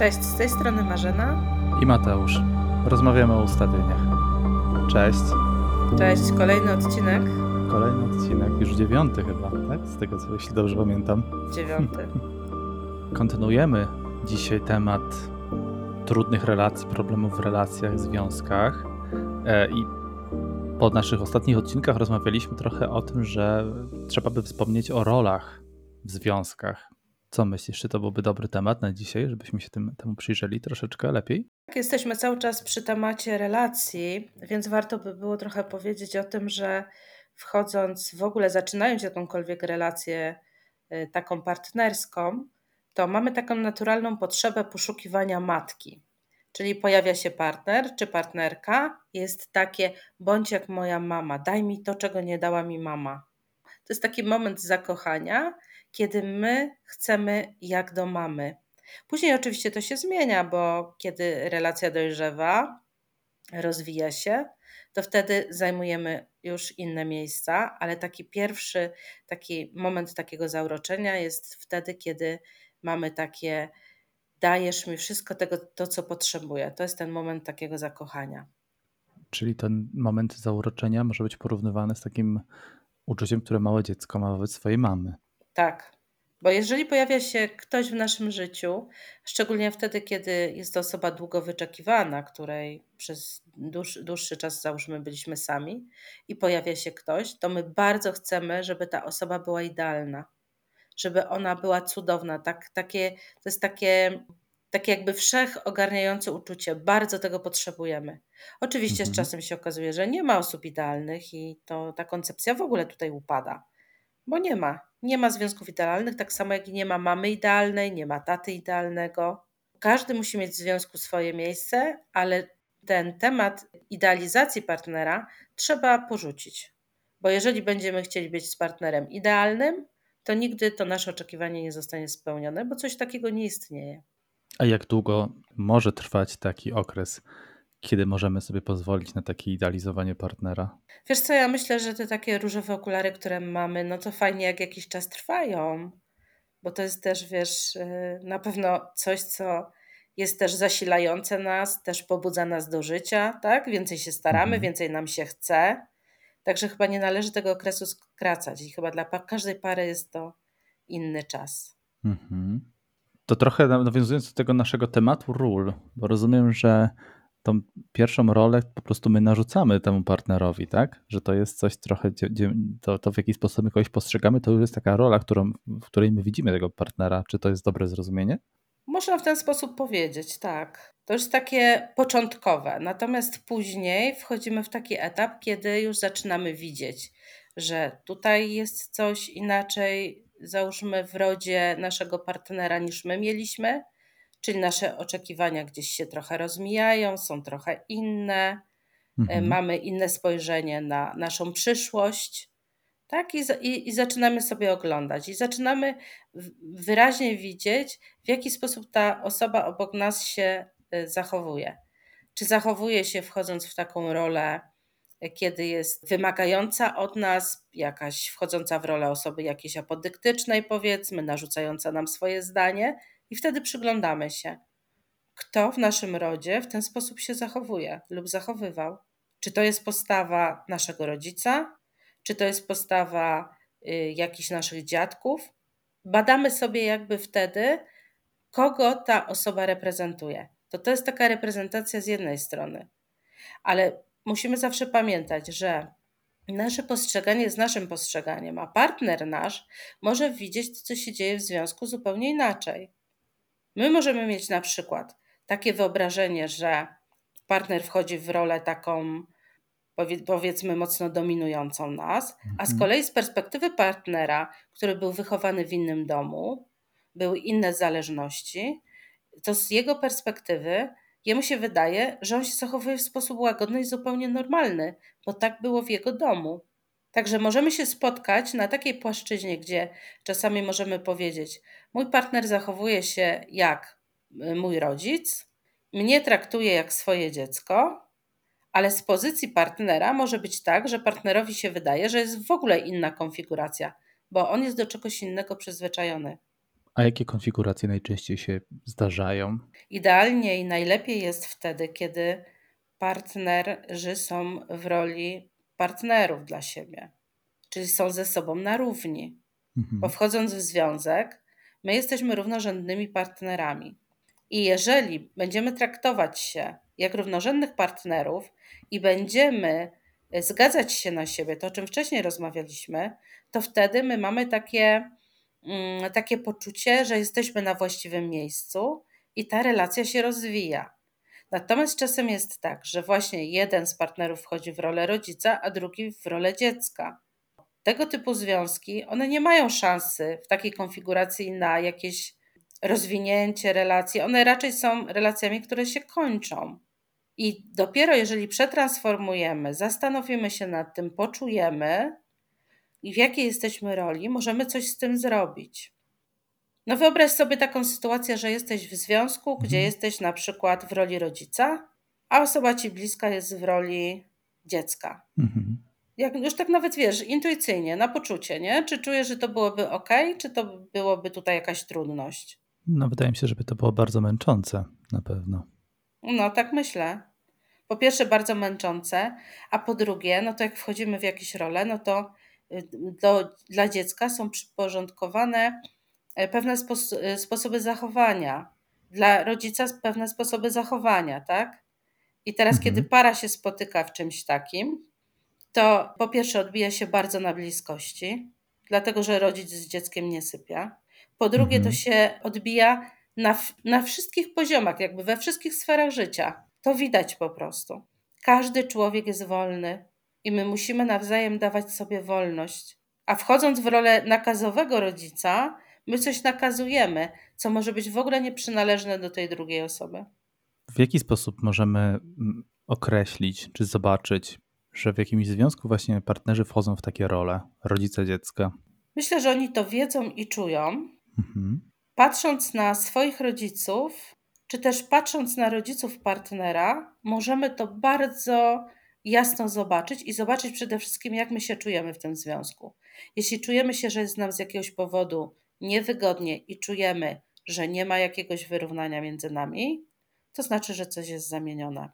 Cześć, z tej strony Marzena i Mateusz. Rozmawiamy o ustawieniach. Cześć. Cześć, kolejny odcinek. Kolejny odcinek, już dziewiąty chyba, tak? Z tego co, jeśli dobrze pamiętam. Dziewiąty. Kontynuujemy dzisiaj temat trudnych relacji, problemów w relacjach, związkach. E, I po naszych ostatnich odcinkach rozmawialiśmy trochę o tym, że trzeba by wspomnieć o rolach w związkach. Co myślisz, czy to byłby dobry temat na dzisiaj, żebyśmy się tym, temu przyjrzeli troszeczkę lepiej? Tak, jesteśmy cały czas przy temacie relacji, więc warto by było trochę powiedzieć o tym, że wchodząc w ogóle, zaczynając jakąkolwiek relację y, taką partnerską, to mamy taką naturalną potrzebę poszukiwania matki. Czyli pojawia się partner czy partnerka, jest takie bądź jak moja mama, daj mi to, czego nie dała mi mama. To jest taki moment zakochania, kiedy my chcemy jak do mamy. Później oczywiście to się zmienia, bo kiedy relacja dojrzewa, rozwija się, to wtedy zajmujemy już inne miejsca, ale taki pierwszy taki moment takiego zauroczenia jest wtedy, kiedy mamy takie dajesz mi wszystko tego, to co potrzebuję. To jest ten moment takiego zakochania. Czyli ten moment zauroczenia może być porównywany z takim uczuciem, które małe dziecko ma wobec swojej mamy. Tak, bo jeżeli pojawia się ktoś w naszym życiu, szczególnie wtedy, kiedy jest to osoba długo wyczekiwana, której przez dłuższy, dłuższy czas, załóżmy, byliśmy sami, i pojawia się ktoś, to my bardzo chcemy, żeby ta osoba była idealna, żeby ona była cudowna. Tak, takie, to jest takie, takie jakby wszechogarniające uczucie. Bardzo tego potrzebujemy. Oczywiście mhm. z czasem się okazuje, że nie ma osób idealnych i to ta koncepcja w ogóle tutaj upada, bo nie ma nie ma związków idealnych, tak samo jak i nie ma mamy idealnej, nie ma taty idealnego. Każdy musi mieć w związku swoje miejsce, ale ten temat idealizacji partnera trzeba porzucić. Bo jeżeli będziemy chcieli być z partnerem idealnym, to nigdy to nasze oczekiwanie nie zostanie spełnione, bo coś takiego nie istnieje. A jak długo może trwać taki okres kiedy możemy sobie pozwolić na takie idealizowanie partnera? Wiesz co, ja myślę, że te takie różowe okulary, które mamy, no to fajnie jak jakiś czas trwają, bo to jest też, wiesz, y, na pewno coś, co jest też zasilające nas, też pobudza nas do życia, tak? Więcej się staramy, mhm. więcej nam się chce. Także chyba nie należy tego okresu skracać i chyba dla każdej pary jest to inny czas. Mhm. To trochę nawiązując do tego naszego tematu ról, bo rozumiem, że tą pierwszą rolę po prostu my narzucamy temu partnerowi, tak? Że to jest coś trochę, to, to w jaki sposób my kogoś postrzegamy, to już jest taka rola, którą, w której my widzimy tego partnera. Czy to jest dobre zrozumienie? Można w ten sposób powiedzieć, tak. To jest takie początkowe. Natomiast później wchodzimy w taki etap, kiedy już zaczynamy widzieć, że tutaj jest coś inaczej, załóżmy w rodzie naszego partnera niż my mieliśmy, czyli nasze oczekiwania gdzieś się trochę rozmijają, są trochę inne, e, mhm. mamy inne spojrzenie na naszą przyszłość. Tak, I, i, i zaczynamy sobie oglądać, i zaczynamy wyraźnie widzieć, w jaki sposób ta osoba obok nas się e, zachowuje. Czy zachowuje się wchodząc w taką rolę, kiedy jest wymagająca od nas, jakaś wchodząca w rolę osoby jakiejś apodyktycznej, powiedzmy, narzucająca nam swoje zdanie, i wtedy przyglądamy się, kto w naszym rodzie w ten sposób się zachowuje lub zachowywał. Czy to jest postawa naszego rodzica, czy to jest postawa y, jakichś naszych dziadków. Badamy sobie jakby wtedy, kogo ta osoba reprezentuje. To to jest taka reprezentacja z jednej strony, ale musimy zawsze pamiętać, że nasze postrzeganie jest naszym postrzeganiem, a partner nasz może widzieć, co się dzieje w związku zupełnie inaczej. My możemy mieć na przykład takie wyobrażenie, że partner wchodzi w rolę taką, powiedzmy, mocno dominującą nas, a z mhm. kolei z perspektywy partnera, który był wychowany w innym domu, były inne zależności, to z jego perspektywy jemu się wydaje, że on się zachowuje w sposób łagodny i zupełnie normalny, bo tak było w jego domu. Także możemy się spotkać na takiej płaszczyźnie, gdzie czasami możemy powiedzieć: Mój partner zachowuje się jak y, mój rodzic, mnie traktuje jak swoje dziecko, ale z pozycji partnera może być tak, że partnerowi się wydaje, że jest w ogóle inna konfiguracja, bo on jest do czegoś innego przyzwyczajony. A jakie konfiguracje najczęściej się zdarzają? Idealnie i najlepiej jest wtedy, kiedy partnerzy są w roli partnerów dla siebie, czyli są ze sobą na równi. Mhm. Bo wchodząc w związek, my jesteśmy równorzędnymi partnerami. I jeżeli będziemy traktować się jak równorzędnych partnerów i będziemy zgadzać się na siebie, to o czym wcześniej rozmawialiśmy, to wtedy my mamy takie, takie poczucie, że jesteśmy na właściwym miejscu i ta relacja się rozwija. Natomiast czasem jest tak, że właśnie jeden z partnerów wchodzi w rolę rodzica, a drugi w rolę dziecka. Tego typu związki, one nie mają szansy w takiej konfiguracji na jakieś rozwinięcie relacji. One raczej są relacjami, które się kończą. I dopiero jeżeli przetransformujemy, zastanowimy się nad tym, poczujemy i w jakiej jesteśmy roli, możemy coś z tym zrobić. No wyobraź sobie taką sytuację, że jesteś w związku, gdzie mhm. jesteś na przykład w roli rodzica, a osoba ci bliska jest w roli dziecka. Mhm. Jak już tak nawet wiesz, intuicyjnie, na poczucie, nie? Czy czujesz, że to byłoby ok, czy to byłoby tutaj jakaś trudność? No, wydaje mi się, żeby to było bardzo męczące, na pewno. No, tak myślę. Po pierwsze, bardzo męczące, a po drugie, no to jak wchodzimy w jakieś role, no to do, dla dziecka są przyporządkowane E, pewne spos e, sposoby zachowania, dla rodzica pewne sposoby zachowania, tak? I teraz, mhm. kiedy para się spotyka w czymś takim, to po pierwsze odbija się bardzo na bliskości, dlatego że rodzic z dzieckiem nie sypia. Po drugie, mhm. to się odbija na, na wszystkich poziomach, jakby we wszystkich sferach życia. To widać po prostu. Każdy człowiek jest wolny i my musimy nawzajem dawać sobie wolność. A wchodząc w rolę nakazowego rodzica, My coś nakazujemy, co może być w ogóle nieprzynależne do tej drugiej osoby. W jaki sposób możemy mm, określić czy zobaczyć, że w jakimś związku właśnie partnerzy wchodzą w takie role, rodzice dziecka? Myślę, że oni to wiedzą i czują. Mhm. Patrząc na swoich rodziców, czy też patrząc na rodziców partnera, możemy to bardzo jasno zobaczyć i zobaczyć przede wszystkim, jak my się czujemy w tym związku. Jeśli czujemy się, że jest nam z jakiegoś powodu niewygodnie i czujemy, że nie ma jakiegoś wyrównania między nami, to znaczy, że coś jest zamienione.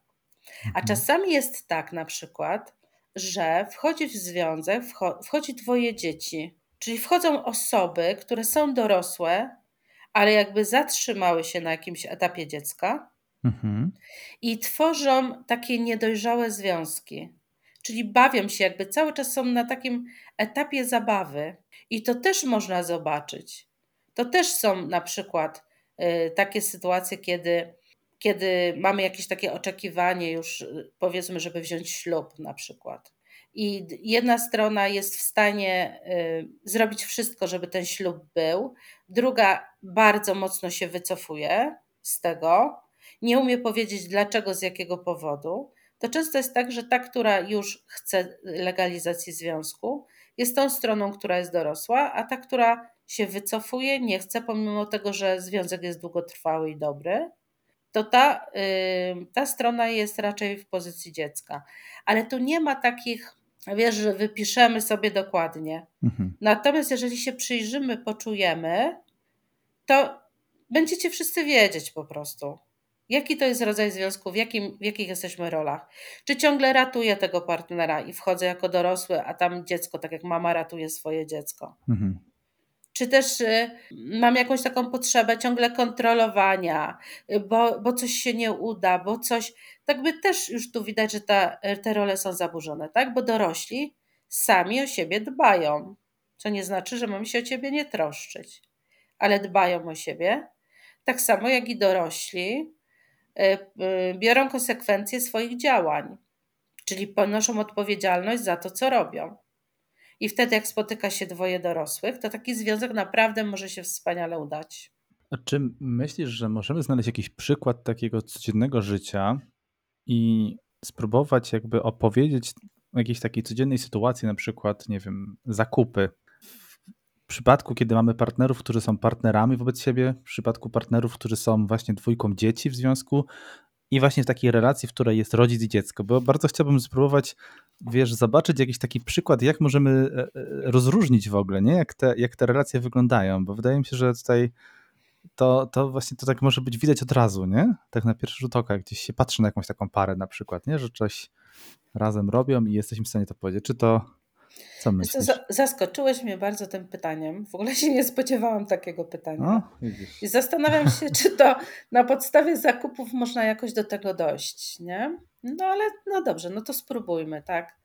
A mhm. czasami jest tak na przykład, że wchodzi w związek, wchodzi dwoje dzieci, czyli wchodzą osoby, które są dorosłe, ale jakby zatrzymały się na jakimś etapie dziecka mhm. i tworzą takie niedojrzałe związki. Czyli bawią się, jakby cały czas są na takim etapie zabawy. I to też można zobaczyć. To też są na przykład y, takie sytuacje, kiedy, kiedy mamy jakieś takie oczekiwanie, już y, powiedzmy, żeby wziąć ślub na przykład. I jedna strona jest w stanie y, zrobić wszystko, żeby ten ślub był, druga bardzo mocno się wycofuje z tego, nie umie powiedzieć dlaczego, z jakiego powodu to często jest tak, że ta, która już chce legalizacji związku, jest tą stroną, która jest dorosła, a ta, która się wycofuje, nie chce, pomimo tego, że związek jest długotrwały i dobry, to ta, yy, ta strona jest raczej w pozycji dziecka. Ale tu nie ma takich, wiesz, że wypiszemy sobie dokładnie. Mhm. Natomiast jeżeli się przyjrzymy, poczujemy, to będziecie wszyscy wiedzieć po prostu. Jaki to jest rodzaj związku, w, jakim, w jakich jesteśmy rolach? Czy ciągle ratuję tego partnera i wchodzę jako dorosły, a tam dziecko, tak jak mama ratuje swoje dziecko? Mhm. Czy też y, mam jakąś taką potrzebę ciągle kontrolowania, y, bo, bo coś się nie uda, bo coś. Tak by też już tu widać, że ta, te role są zaburzone, tak? Bo dorośli sami o siebie dbają. Co nie znaczy, że mamy się o ciebie nie troszczyć, ale dbają o siebie. Tak samo jak i dorośli biorą konsekwencje swoich działań, czyli ponoszą odpowiedzialność za to, co robią. I wtedy, jak spotyka się dwoje dorosłych, to taki związek naprawdę może się wspaniale udać. A czy myślisz, że możemy znaleźć jakiś przykład takiego codziennego życia i spróbować jakby opowiedzieć o jakiejś takiej codziennej sytuacji, na przykład, nie wiem, zakupy w przypadku, kiedy mamy partnerów, którzy są partnerami wobec siebie, w przypadku partnerów, którzy są właśnie dwójką dzieci w związku, i właśnie w takiej relacji, w której jest rodzic i dziecko, bo bardzo chciałbym spróbować, wiesz, zobaczyć jakiś taki przykład, jak możemy e, e, rozróżnić w ogóle, nie? Jak te, jak te relacje wyglądają, bo wydaje mi się, że tutaj to, to właśnie to tak może być widać od razu, nie? Tak na pierwszy rzut oka, gdzieś się patrzy na jakąś taką parę na przykład, nie? Że coś razem robią i jesteśmy w stanie to powiedzieć. Czy to co myślisz? Zaskoczyłeś mnie bardzo tym pytaniem. W ogóle się nie spodziewałam takiego pytania. O, I zastanawiam się, czy to na podstawie zakupów można jakoś do tego dojść, nie? No ale no dobrze, no to spróbujmy, tak?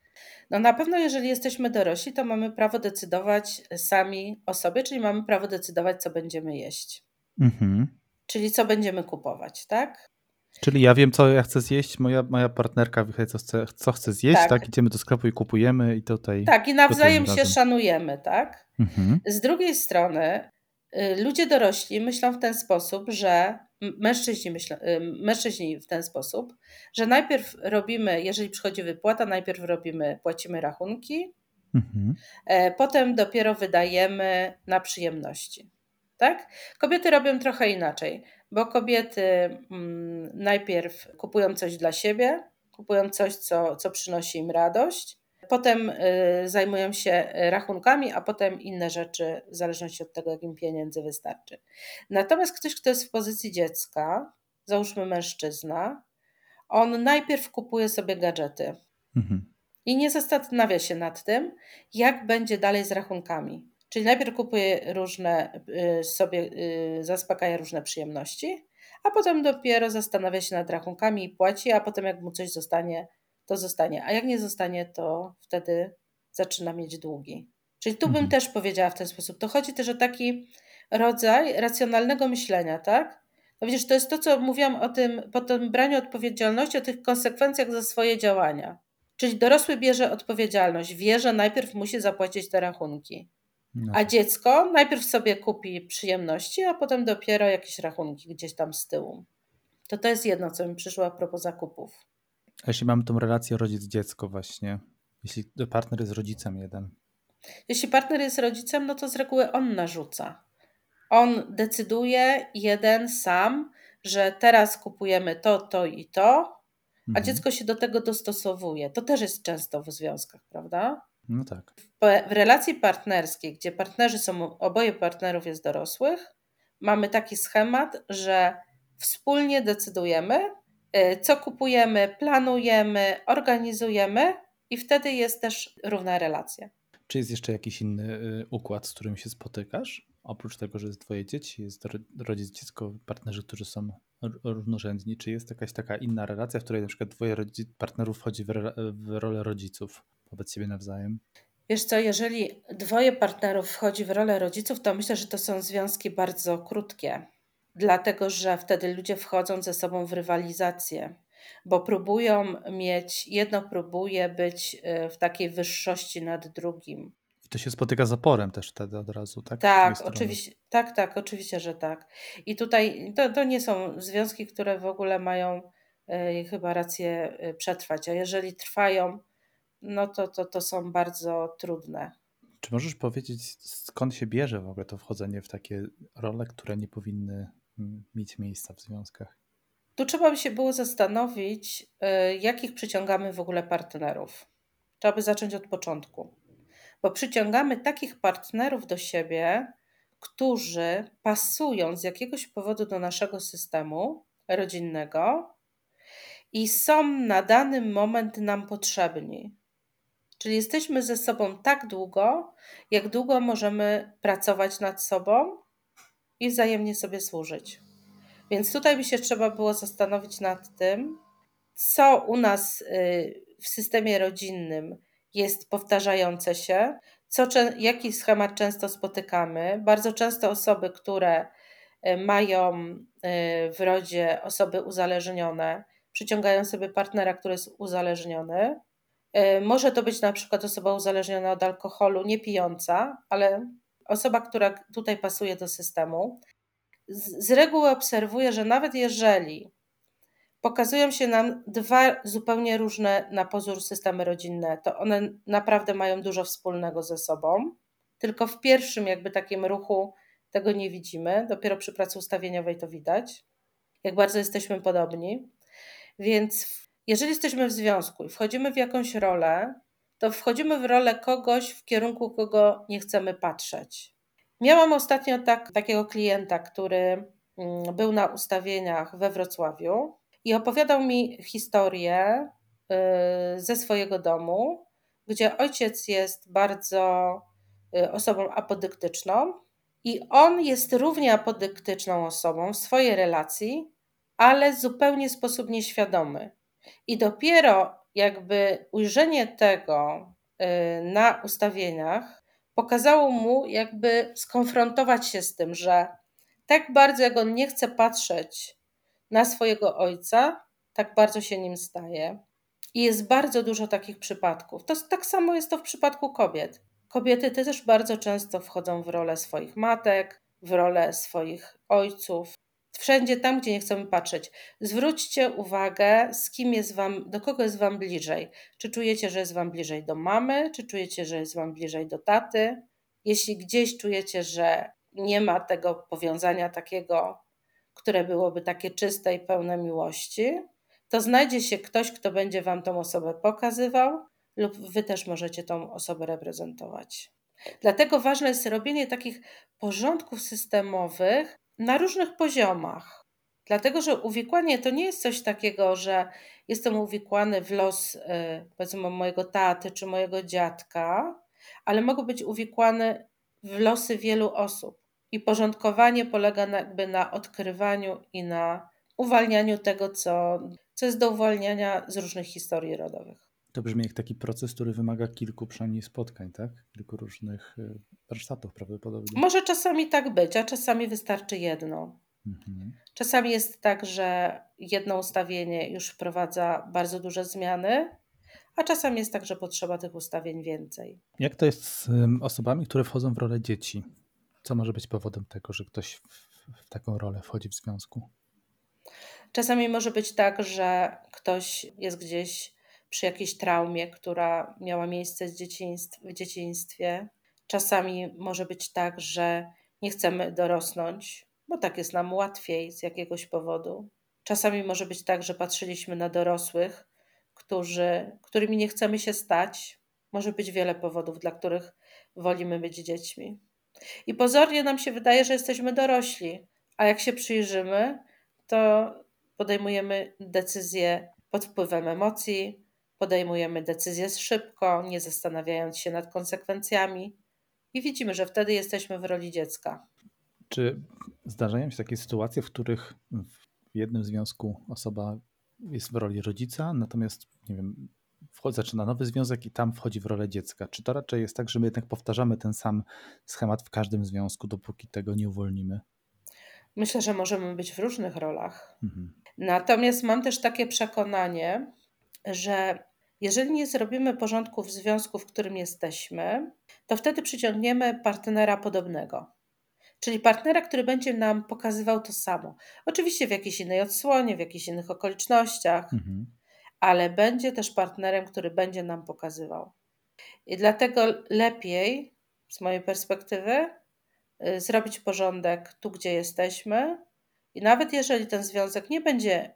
No na pewno jeżeli jesteśmy dorośli, to mamy prawo decydować sami o sobie, czyli mamy prawo decydować, co będziemy jeść. Mhm. Czyli co będziemy kupować, tak? Czyli ja wiem, co ja chcę zjeść, moja, moja partnerka wie, co chce, co chce zjeść, tak. tak? Idziemy do sklepu i kupujemy i tutaj... Tak, i nawzajem się razem. szanujemy, tak? Mhm. Z drugiej strony y, ludzie dorośli myślą w ten sposób, że mężczyźni, myślą, y, mężczyźni w ten sposób, że najpierw robimy, jeżeli przychodzi wypłata, najpierw robimy, płacimy rachunki, mhm. E, potem dopiero wydajemy na przyjemności. Tak? Kobiety robią trochę inaczej bo kobiety mm, najpierw kupują coś dla siebie, kupują coś, co, co przynosi im radość, potem y, zajmują się rachunkami, a potem inne rzeczy, w zależności od tego, jak im pieniędzy wystarczy. Natomiast ktoś, kto jest w pozycji dziecka, załóżmy mężczyzna, on najpierw kupuje sobie gadżety mhm. i nie zastanawia się nad tym, jak będzie dalej z rachunkami. Czyli najpierw kupuje różne, y, sobie y, zaspokaja różne przyjemności, a potem dopiero zastanawia się nad rachunkami i płaci, a potem jak mu coś zostanie, to zostanie. A jak nie zostanie, to wtedy zaczyna mieć długi. Czyli tu bym mhm. też powiedziała w ten sposób. To chodzi też o taki rodzaj racjonalnego myślenia, tak? No widzisz, to jest to, co mówiłam o tym, po tym braniu odpowiedzialności, o tych konsekwencjach za swoje działania. Czyli dorosły bierze odpowiedzialność, wie, że najpierw musi zapłacić te rachunki. No. A dziecko najpierw sobie kupi przyjemności, a potem dopiero jakieś rachunki gdzieś tam z tyłu. To to jest jedno, co mi przyszło a propos zakupów. A jeśli mamy tą relację rodzic-dziecko właśnie, jeśli partner jest rodzicem jeden? Jeśli partner jest rodzicem, no to z reguły on narzuca. On decyduje jeden sam, że teraz kupujemy to, to i to, a mhm. dziecko się do tego dostosowuje. To też jest często w związkach, prawda? No tak. W relacji partnerskiej, gdzie partnerzy są, oboje partnerów jest dorosłych, mamy taki schemat, że wspólnie decydujemy, y, co kupujemy, planujemy, organizujemy i wtedy jest też równa relacja. Czy jest jeszcze jakiś inny y, układ, z którym się spotykasz? Oprócz tego, że jest twoje dzieci, jest rodzic, dziecko, partnerzy, którzy są równorzędni, czy jest jakaś taka inna relacja, w której na przykład dwoje partnerów wchodzi w rolę rodziców? Wobec siebie nawzajem? Wiesz co, jeżeli dwoje partnerów wchodzi w rolę rodziców, to myślę, że to są związki bardzo krótkie, dlatego że wtedy ludzie wchodzą ze sobą w rywalizację, bo próbują mieć, jedno próbuje być y, w takiej wyższości nad drugim. I to się spotyka z oporem też wtedy od razu, tak? Tak, oczywiście, tak, tak, oczywiście, że tak. I tutaj to, to nie są związki, które w ogóle mają y, chyba rację y, przetrwać, a jeżeli trwają no to, to, to są bardzo trudne. Czy możesz powiedzieć, skąd się bierze w ogóle to wchodzenie w takie role, które nie powinny mm, mieć miejsca w związkach? Tu trzeba by się było zastanowić, y, jakich przyciągamy w ogóle partnerów. Trzeba by zacząć od początku, bo przyciągamy takich partnerów do siebie, którzy pasują z jakiegoś powodu do naszego systemu rodzinnego i są na dany moment nam potrzebni. Czyli jesteśmy ze sobą tak długo, jak długo możemy pracować nad sobą i wzajemnie sobie służyć. Więc tutaj by się trzeba było zastanowić nad tym, co u nas y, w systemie rodzinnym jest powtarzające się, co, jaki schemat często spotykamy. Bardzo często osoby, które y, mają y, w rodzie osoby uzależnione, przyciągają sobie partnera, który jest uzależniony, może to być na przykład osoba uzależniona od alkoholu, nie pijąca, ale osoba, która tutaj pasuje do systemu. Z, z reguły obserwuję, że nawet jeżeli pokazują się nam dwa zupełnie różne na pozór systemy rodzinne, to one naprawdę mają dużo wspólnego ze sobą. Tylko w pierwszym jakby takim ruchu tego nie widzimy, dopiero przy pracy ustawieniowej to widać, jak bardzo jesteśmy podobni. Więc jeżeli jesteśmy w związku i wchodzimy w jakąś rolę, to wchodzimy w rolę kogoś, w kierunku kogo nie chcemy patrzeć. Miałam ostatnio tak, takiego klienta, który mm, był na ustawieniach we Wrocławiu i opowiadał mi historię y, ze swojego domu, gdzie ojciec jest bardzo y, osobą apodyktyczną i on jest równie apodyktyczną osobą w swojej relacji, ale zupełnie w sposób nieświadomy. I dopiero jakby ujrzenie tego y, na ustawieniach pokazało mu, jakby skonfrontować się z tym, że tak bardzo jak on nie chce patrzeć na swojego ojca, tak bardzo się nim staje. I jest bardzo dużo takich przypadków. To tak samo jest to w przypadku kobiet. Kobiety też bardzo często wchodzą w rolę swoich matek, w rolę swoich ojców, wszędzie tam, gdzie nie chcemy patrzeć. Zwróćcie uwagę, z kim jest wam, do kogo jest wam bliżej. Czy czujecie, że jest wam bliżej do mamy, czy czujecie, że jest wam bliżej do taty? Jeśli gdzieś czujecie, że nie ma tego powiązania takiego, które byłoby takie czyste i pełne miłości, to znajdzie się ktoś, kto będzie wam tą osobę pokazywał, lub wy też możecie tą osobę reprezentować. Dlatego ważne jest robienie takich porządków systemowych na różnych poziomach. Dlatego, że uwikłanie to nie jest coś takiego, że jestem uwikłany w los, y, powiedzmy, mojego taty czy mojego dziadka, ale mogę być uwikłany w losy wielu osób. I porządkowanie polega na, jakby na odkrywaniu i na uwalnianiu tego, co, co jest do uwalniania z różnych historii rodowych. To brzmi jak taki proces, który wymaga kilku przynajmniej spotkań, tak? Kilku różnych y, warsztatów prawdopodobnie. Może czasami tak być, a czasami wystarczy jedno. Mhm. Czasami jest tak, że jedno ustawienie już wprowadza bardzo duże zmiany, a czasami jest tak, że potrzeba tych ustawień więcej. Jak to jest z osobami, które wchodzą w rolę dzieci? Co może być powodem tego, że ktoś w, w taką rolę wchodzi w związku? Czasami może być tak, że ktoś jest gdzieś przy jakiejś traumie, która miała miejsce w dzieciństwie. Czasami może być tak, że nie chcemy dorosnąć, bo tak jest nam łatwiej z jakiegoś powodu. Czasami może być tak, że patrzyliśmy na dorosłych, którzy, którymi nie chcemy się stać. Może być wiele powodów, dla których wolimy być dziećmi. I pozornie nam się wydaje, że jesteśmy dorośli, a jak się przyjrzymy, to podejmujemy decyzje pod wpływem emocji, podejmujemy decyzje szybko, nie zastanawiając się nad konsekwencjami, i widzimy, że wtedy jesteśmy w roli dziecka. Czy zdarzają się takie sytuacje, w których w jednym związku osoba jest w roli rodzica, natomiast nie wiem, wchodzi, zaczyna nowy związek i tam wchodzi w rolę dziecka. Czy to raczej jest tak, że my jednak powtarzamy ten sam schemat w każdym związku, dopóki tego nie uwolnimy? Myślę, że możemy być w różnych rolach. Mhm. Natomiast mam też takie przekonanie, że jeżeli nie zrobimy porządku w związku, w którym jesteśmy, to wtedy przyciągniemy partnera podobnego. Czyli partnera, który będzie nam pokazywał to samo. Oczywiście w jakiejś innej odsłonie, w jakichś innych okolicznościach, mhm. ale będzie też partnerem, który będzie nam pokazywał. I dlatego lepiej, z mojej perspektywy, y, zrobić porządek tu, gdzie jesteśmy. I nawet jeżeli ten związek nie będzie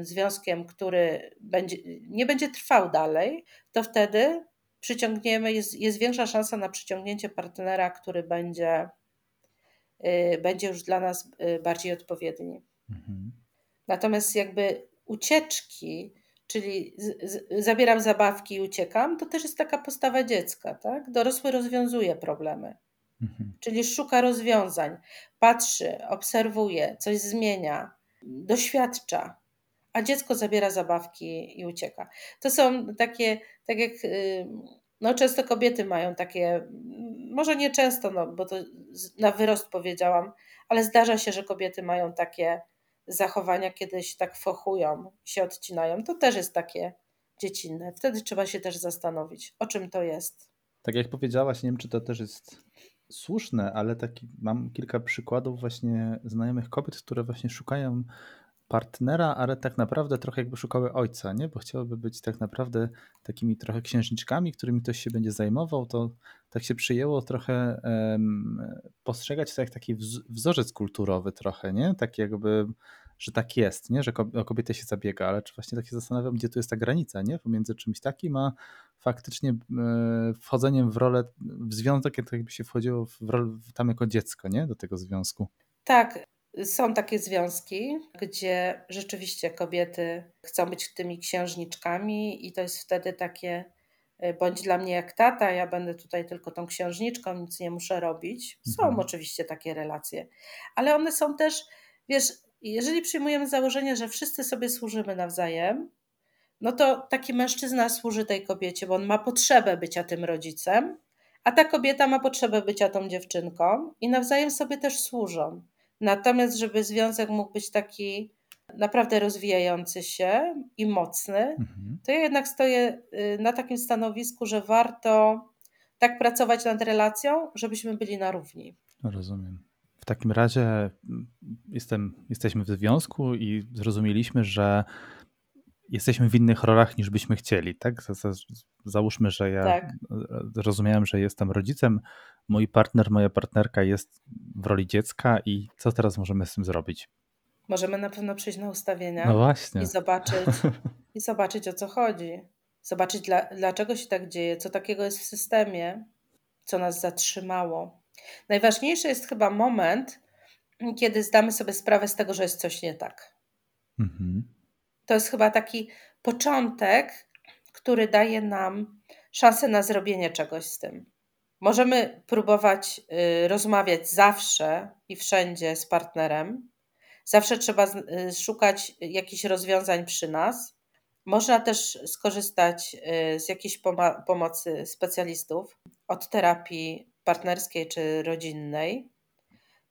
związkiem, który będzie, nie będzie trwał dalej, to wtedy przyciągniemy, jest, jest większa szansa na przyciągnięcie partnera, który będzie, y, będzie już dla nas y, bardziej odpowiedni. Mhm. Natomiast jakby ucieczki, czyli z, z, zabieram zabawki i uciekam, to też jest taka postawa dziecka. Tak? Dorosły rozwiązuje problemy. Mhm. Czyli szuka rozwiązań, patrzy, obserwuje, coś zmienia, doświadcza a dziecko zabiera zabawki i ucieka. To są takie, tak jak y, no często kobiety mają takie, może nie często, no, bo to na wyrost powiedziałam, ale zdarza się, że kobiety mają takie zachowania, kiedy się tak fochują, się odcinają. To też jest takie dziecinne. Wtedy trzeba się też zastanowić, o czym to jest. Tak jak powiedziałaś, nie wiem, czy to też jest słuszne, ale taki, mam kilka przykładów właśnie znajomych kobiet, które właśnie szukają partnera, ale tak naprawdę trochę jakby szukały ojca, nie? Bo chciałyby być tak naprawdę takimi trochę księżniczkami, którymi ktoś się będzie zajmował, to tak się przyjęło trochę um, postrzegać to jak taki wzorzec kulturowy trochę, nie? Tak jakby że tak jest, nie? że o kobietę się zabiega, ale czy właśnie tak się zastanawiam, gdzie tu jest ta granica nie? pomiędzy czymś takim, a faktycznie e, wchodzeniem w rolę, w związek, jakby się wchodziło w rolę tam jako dziecko, nie? Do tego związku. Tak, są takie związki, gdzie rzeczywiście kobiety chcą być tymi księżniczkami i to jest wtedy takie e, bądź dla mnie jak tata, ja będę tutaj tylko tą księżniczką, nic nie muszę robić. Są mhm. oczywiście takie relacje, ale one są też, wiesz, jeżeli przyjmujemy założenie, że wszyscy sobie służymy nawzajem, no to taki mężczyzna służy tej kobiecie, bo on ma potrzebę bycia tym rodzicem, a ta kobieta ma potrzebę bycia tą dziewczynką i nawzajem sobie też służą. Natomiast, żeby związek mógł być taki naprawdę rozwijający się i mocny, mhm. to ja jednak stoję y, na takim stanowisku, że warto tak pracować nad relacją, żebyśmy byli na równi. Rozumiem. W takim razie mm, jestem, jesteśmy w związku i zrozumieliśmy, że jesteśmy w innych rolach niż byśmy chcieli, tak? Załóżmy, że ja tak. rozumiałem, że jestem rodzicem, mój partner, moja partnerka jest w roli dziecka i co teraz możemy z tym zrobić? Możemy na pewno przyjść na ustawienia no właśnie. i zobaczyć, i zobaczyć o co chodzi. Zobaczyć, dla, dlaczego się tak dzieje, co takiego jest w systemie, co nas zatrzymało. Najważniejszy jest chyba moment, kiedy zdamy sobie sprawę z tego, że jest coś nie tak. Mhm to jest chyba taki początek, który daje nam szansę na zrobienie czegoś z tym. Możemy próbować y, rozmawiać zawsze i wszędzie z partnerem. Zawsze trzeba y, szukać jakichś rozwiązań przy nas. Można też skorzystać y, z jakiejś pomocy specjalistów od terapii partnerskiej czy rodzinnej.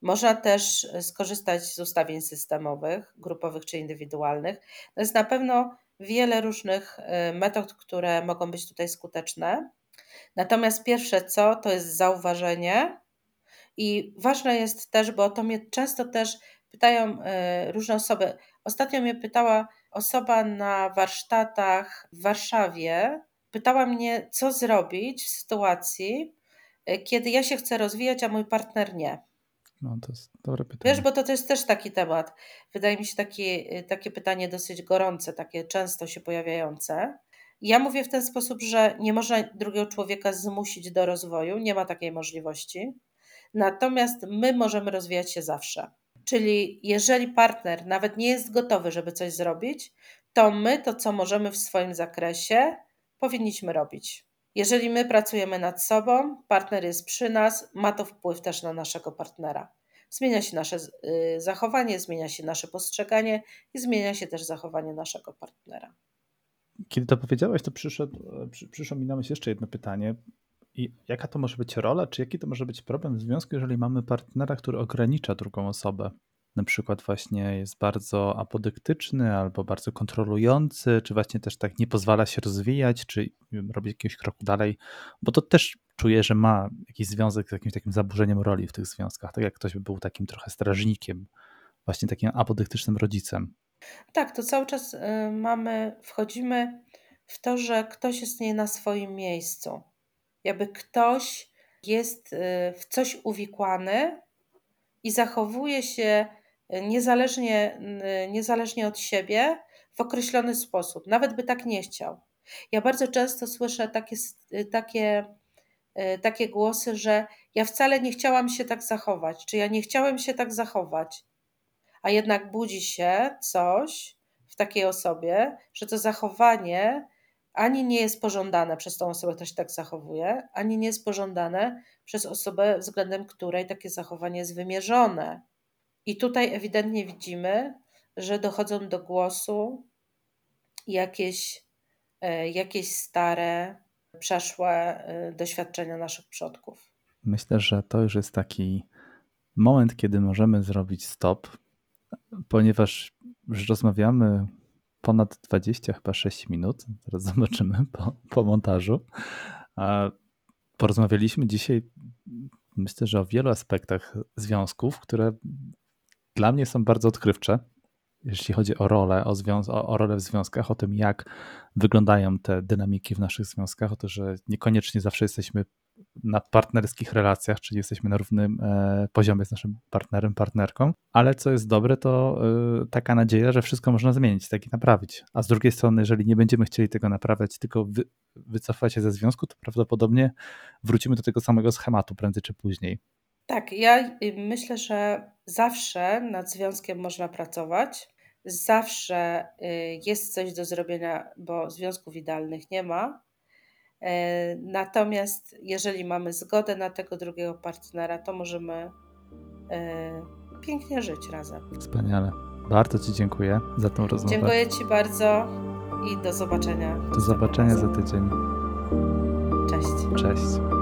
Można też e, skorzystać z ustawień systemowych, grupowych czy indywidualnych. To jest na pewno wiele różnych e, metod, które mogą być tutaj skuteczne. Natomiast pierwsze co, to jest zauważenie. I ważne jest też, bo to mnie często też pytają e, różne osoby. Ostatnio mnie pytała osoba na warsztatach w Warszawie. Pytała mnie, co zrobić w sytuacji, kiedy ja się chcę rozwijać, a mój partner nie. No, to jest dobre pytanie. Wiesz, bo to, jest też taki temat. Wydaje mi się takie, takie pytanie dosyć gorące, takie często się pojawiające. Ja mówię w ten sposób, że nie można drugiego człowieka zmusić do rozwoju, nie ma takiej możliwości. Natomiast my możemy rozwijać się zawsze. Czyli jeżeli partner nawet nie jest gotowy, żeby coś zrobić, to my to, co możemy w swoim zakresie, powinniśmy robić. Jeżeli my pracujemy nad sobą, partner jest przy nas, ma to wpływ też na naszego partnera. Zmienia się nasze y, zachowanie, zmienia się nasze postrzeganie i zmienia się też zachowanie naszego partnera. Kiedy to powiedziałeś, to przyszedł, przyszło mi na myśl jeszcze jedno pytanie. I jaka to może być rola, czy jaki to może być problem w związku, jeżeli mamy partnera, który ogranicza drugą osobę? Na przykład właśnie jest bardzo apodyktyczny albo bardzo kontrolujący, czy właśnie też tak nie pozwala się rozwijać, czy wiem, robi jakiegoś kroku dalej, bo to też czuję, że ma jakiś związek z jakimś takim zaburzeniem roli w tych związkach, tak jak ktoś by był takim trochę strażnikiem, właśnie takim apodyktycznym rodzicem. Tak, to cały czas y, mamy, wchodzimy w to, że ktoś jest nie na swoim miejscu. Jakby ktoś jest y, w coś uwikłany i zachowuje się niezależnie, niezależnie od siebie w określony sposób, nawet by tak nie chciał. Ja bardzo często słyszę takie, takie, e, takie głosy, że ja wcale nie chciałam się tak zachować, czy ja nie chciałem się tak zachować, a jednak budzi się coś w takiej osobie, że to zachowanie ani nie jest pożądane przez tą osobę, która się tak zachowuje, ani nie jest pożądane przez osobę, względem której takie zachowanie jest wymierzone. I tutaj ewidentnie widzimy, że dochodzą do głosu jakieś, e, jakieś stare, przeszłe e, doświadczenia naszych przodków. Myślę, że to już jest taki moment, kiedy możemy zrobić stop, ponieważ już rozmawiamy ponad 20, chyba 6 minut. Teraz zobaczymy po, po montażu. Porozmawialiśmy dzisiaj, myślę, że o wielu aspektach związków, które dla mnie są bardzo odkrywcze, jeśli chodzi o rolę, o, związ- o, o rolę w związkach, o tym, jak wyglądają te dynamiki w naszych związkach, o to, że niekoniecznie zawsze jesteśmy na partnerskich relacjach, czyli jesteśmy na równym e, poziomie z naszym partnerem, partnerką, ale co jest dobre, to e, taka nadzieja, że wszystko można zmienić, tak i naprawić. A z drugiej strony, jeżeli nie będziemy chcieli tego naprawiać, tylko wy, wycofać się ze związku, to prawdopodobnie wrócimy do tego samego schematu prędzej czy później. Tak, ja myślę, że zawsze nad związkiem można pracować. Zawsze y, jest coś do zrobienia, bo związków idealnych nie ma. E, natomiast jeżeli mamy zgodę na tego drugiego partnera, to możemy e, pięknie żyć razem. Wspaniale. Bardzo Ci dziękuję za tą rozmowę. Dziękuję Ci bardzo i do zobaczenia. Do zobaczenia za tydzień. Cześć. Cześć.